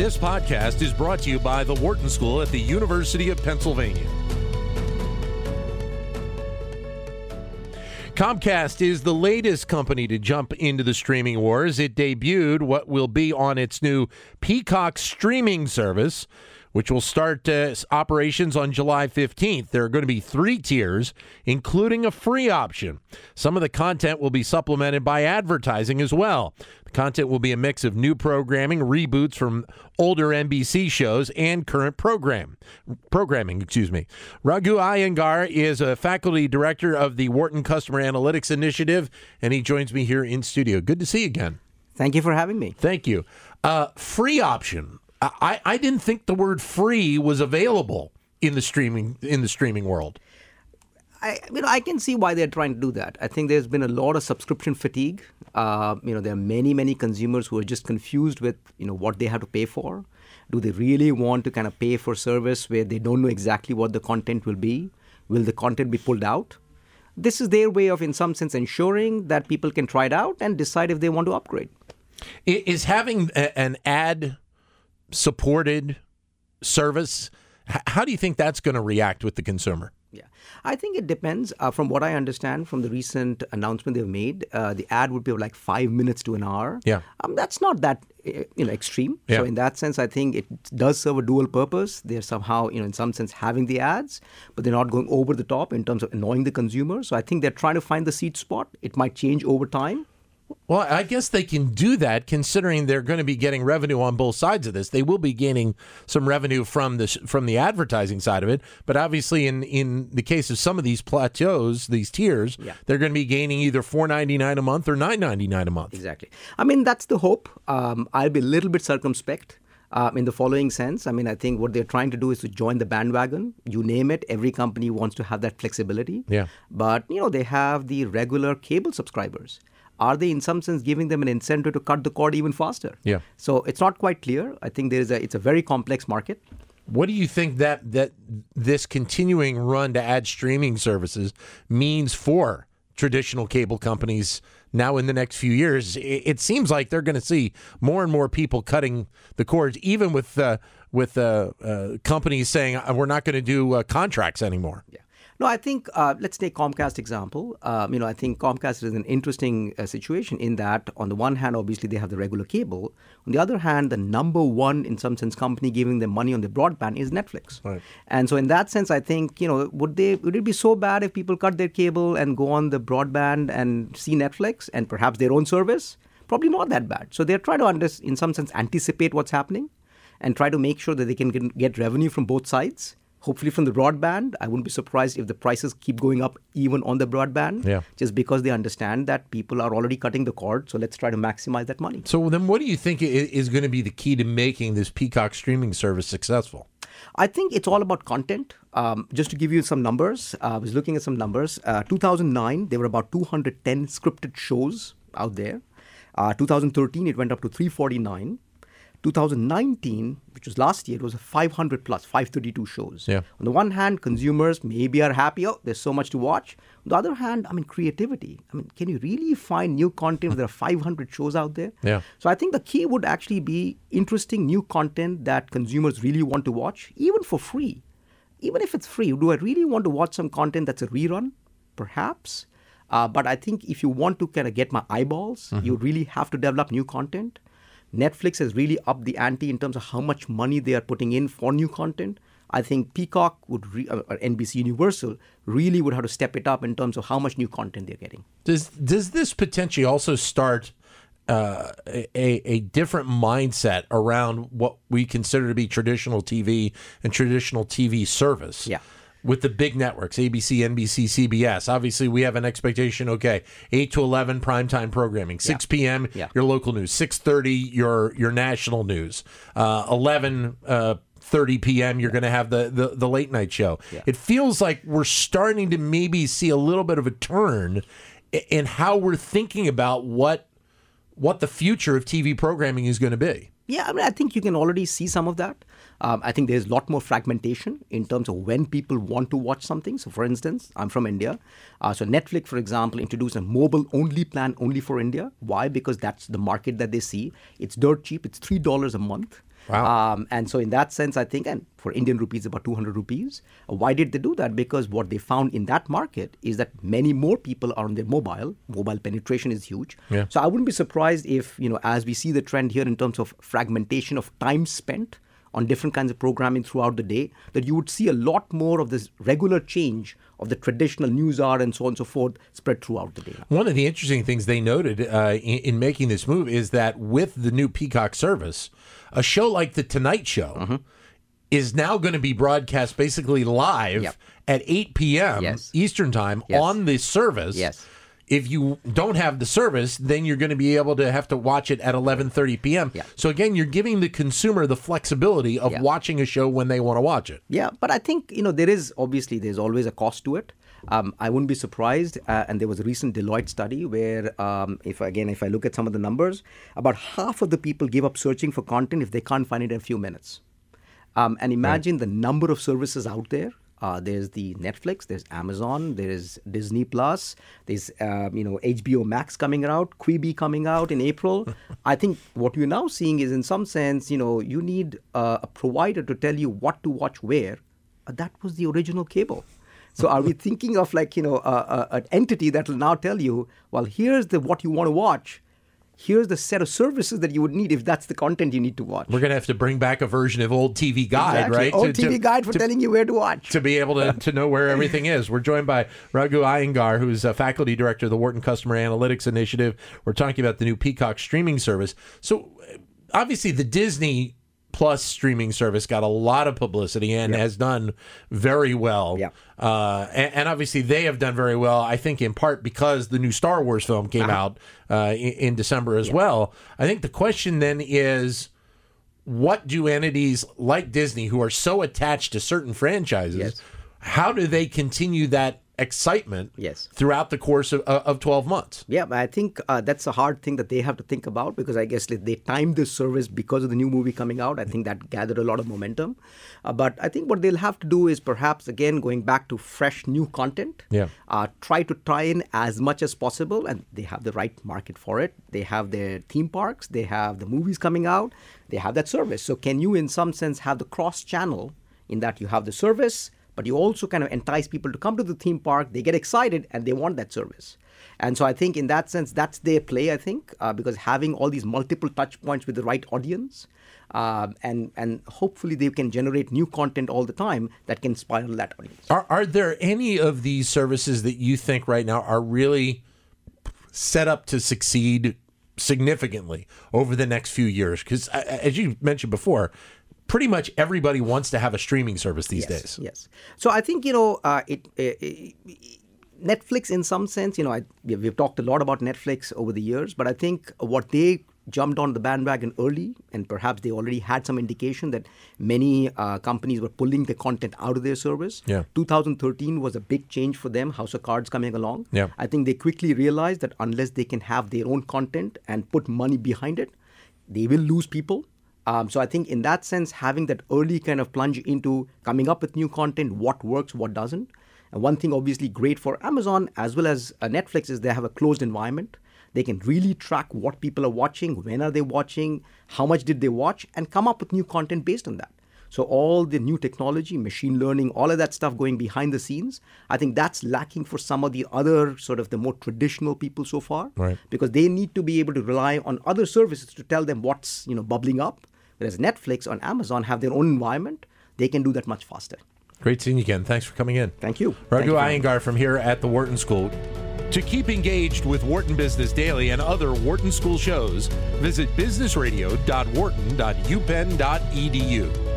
This podcast is brought to you by the Wharton School at the University of Pennsylvania. Comcast is the latest company to jump into the streaming wars. It debuted what will be on its new Peacock streaming service which will start uh, operations on July 15th. There are going to be three tiers, including a free option. Some of the content will be supplemented by advertising as well. The content will be a mix of new programming, reboots from older NBC shows, and current program programming. Excuse me. Raghu Iyengar is a faculty director of the Wharton Customer Analytics Initiative, and he joins me here in studio. Good to see you again. Thank you for having me. Thank you. Uh, free option. I, I didn't think the word free was available in the streaming in the streaming world. I you know I can see why they're trying to do that. I think there's been a lot of subscription fatigue. Uh, you know, there are many many consumers who are just confused with you know what they have to pay for. Do they really want to kind of pay for service where they don't know exactly what the content will be? Will the content be pulled out? This is their way of, in some sense, ensuring that people can try it out and decide if they want to upgrade. Is having an ad supported service, how do you think that's going to react with the consumer? Yeah, I think it depends. Uh, from what I understand from the recent announcement they've made, uh, the ad would be of like five minutes to an hour. Yeah, um, that's not that eh, you know extreme. Yeah. So in that sense, I think it does serve a dual purpose. They're somehow you know in some sense having the ads, but they're not going over the top in terms of annoying the consumer. So I think they're trying to find the sweet spot. It might change over time. Well, I guess they can do that considering they're going to be getting revenue on both sides of this. They will be gaining some revenue from the from the advertising side of it, but obviously in in the case of some of these plateaus, these tiers, yeah. they're going to be gaining either 4.99 a month or 9.99 a month. Exactly. I mean, that's the hope. Um, I'll be a little bit circumspect. Uh, in the following sense, I mean, I think what they're trying to do is to join the bandwagon. You name it, every company wants to have that flexibility. Yeah. But, you know, they have the regular cable subscribers are they in some sense giving them an incentive to cut the cord even faster? Yeah. So it's not quite clear. I think there is a it's a very complex market. What do you think that that this continuing run to add streaming services means for traditional cable companies now in the next few years? It, it seems like they're going to see more and more people cutting the cords, even with uh, with uh, uh, companies saying we're not going to do uh, contracts anymore. Yeah. No, I think uh, let's take Comcast example. Um, you know, I think Comcast is an interesting uh, situation in that on the one hand, obviously they have the regular cable. On the other hand, the number one, in some sense, company giving them money on the broadband is Netflix. Right. And so, in that sense, I think you know, would they would it be so bad if people cut their cable and go on the broadband and see Netflix and perhaps their own service? Probably not that bad. So they're trying to, under, in some sense, anticipate what's happening and try to make sure that they can get revenue from both sides hopefully from the broadband. I wouldn't be surprised if the prices keep going up even on the broadband, yeah. just because they understand that people are already cutting the cord. So let's try to maximize that money. So then, what do you think is going to be the key to making this Peacock streaming service successful? I think it's all about content. Um, just to give you some numbers, uh, I was looking at some numbers. Uh, 2009, there were about 210 scripted shows out there. Uh, 2013, it went up to 349. 2019, which was last year, it was 500 plus, 532 shows. Yeah. On the one hand, consumers maybe are happy, oh, there's so much to watch. On the other hand, I mean, creativity. I mean, can you really find new content? there are 500 shows out there. Yeah. So I think the key would actually be interesting new content that consumers really want to watch, even for free. Even if it's free, do I really want to watch some content that's a rerun? Perhaps. Uh, but I think if you want to kind of get my eyeballs, mm-hmm. you really have to develop new content. Netflix has really upped the ante in terms of how much money they are putting in for new content. I think Peacock would, re- uh, or NBC Universal, really would have to step it up in terms of how much new content they're getting. Does does this potentially also start uh, a a different mindset around what we consider to be traditional TV and traditional TV service? Yeah with the big networks, ABC, NBC, CBS. Obviously, we have an expectation. Okay, eight to eleven primetime programming. Six yeah. p.m. Yeah. your local news. Six thirty your your national news. Uh, Eleven. Uh, 30 p.m. You're yeah. going to have the, the, the late night show. Yeah. It feels like we're starting to maybe see a little bit of a turn in how we're thinking about what what the future of TV programming is going to be. Yeah, I mean, I think you can already see some of that. Um, I think there's a lot more fragmentation in terms of when people want to watch something. So, for instance, I'm from India. Uh, so, Netflix, for example, introduced a mobile only plan only for India. Why? Because that's the market that they see. It's dirt cheap, it's $3 a month. Wow. Um, and so, in that sense, I think, and for Indian rupees, about 200 rupees. Uh, why did they do that? Because what they found in that market is that many more people are on their mobile. Mobile penetration is huge. Yeah. So I wouldn't be surprised if, you know, as we see the trend here in terms of fragmentation of time spent on different kinds of programming throughout the day, that you would see a lot more of this regular change of the traditional news hour and so on and so forth spread throughout the day. One of the interesting things they noted uh, in, in making this move is that with the new Peacock service, a show like The Tonight Show Mm-hmm. is now going to be broadcast basically live Yep. at 8 p.m. Yes. Eastern Time Yes. on the service. Yes. If you don't have the service, then you're going to be able to have to watch it at 11:30 p.m. Yeah. So again, you're giving the consumer the flexibility of Yeah. watching a show when they want to watch it. Yeah, but I think you know there is obviously there's always a cost to it. Um, I wouldn't be surprised. Uh, and there was a recent Deloitte study where, um, if again, if I look at some of the numbers, about half of the people give up searching for content if they can't find it in a few minutes. Um, and imagine the number of services out there. Uh, there's the Netflix, there's Amazon, there's Disney Plus, there's um, you know HBO Max coming out, Quibi coming out in April. I think what you're now seeing is, in some sense, you know, you need uh, a provider to tell you what to watch where. Uh, that was the original cable. So are we thinking of like you know an entity that will now tell you, well, here's the what you want to watch, here's the set of services that you would need if that's the content you need to watch. We're going to have to bring back a version of old TV Guide, Exactly. right? Old To- TV to- guide for to- telling you where to watch. to be able to, to know where everything is. We're joined by Raghu Iyengar, who's a faculty director of the Wharton Customer Analytics Initiative. We're talking about the new Peacock streaming service. So, obviously, the Disney Plus streaming service got a lot of publicity and has done very well. Yeah. Uh, and, and obviously, they have done very well, I think, in part because the new Star Wars film came out uh, in, in December as well. I think the question then is what do entities like Disney, who are so attached to certain franchises, Yes. how do they continue that excitement Yes. throughout the course of, of 12 months? Yeah, but I think uh, that's a hard thing that they have to think about because I guess they- they timed this service because of the new movie coming out. I think that gathered a lot of momentum. Uh, but I think what they'll have to do is perhaps, again, going back to fresh new content, Yeah. uh, try to tie in as much as possible. And they have the right market for it. They have their theme parks, they have the movies coming out, they have that service. So, can you, in some sense, have the cross channel in that you have the service? But you also kind of entice people to come to the theme park. They get excited and they want that service. And so I think in that sense, that's their play, I think, uh, because having all these multiple touch points with the right audience, um, and, and hopefully they can generate new content all the time that can spiral that audience. Are, are there any of these services that you think right now are really set up to succeed significantly over the next few years? Because, as you mentioned before, pretty much everybody wants to have a streaming service these yes, days. Yes. So I think you know uh, it, uh, Netflix, in some sense, you know, I, we- we've talked a lot about Netflix over the years, but I think what they jumped on the bandwagon early, and perhaps they already had some indication that many uh, companies were pulling the content out of their service. Yeah. 2013 was a big change for them. House of Cards coming along. Yeah. I think they quickly realized that unless they can have their own content and put money behind it, they will lose people. Um, so I think in that sense, having that early kind of plunge into coming up with new content, what works, what doesn't. And one thing obviously great for Amazon as well as uh, Netflix is they have a closed environment. They can really track what people are watching, when are they watching, how much did they watch, and come up with new content based on that. So all the new technology, machine learning, all of that stuff going behind the scenes, I think that's lacking for some of the other sort of the more traditional people so far. Right. Because they need to be able to rely on other services to tell them what's, you know, bubbling up. Whereas Netflix on Amazon have their own environment, they can do that much faster. Great seeing you again. Thanks for coming in. Thank you. Thank Raghu you Iyengar from here at the Wharton School. To keep engaged with Wharton Business Daily and other Wharton School shows, visit businessradio.wharton.upenn.edu.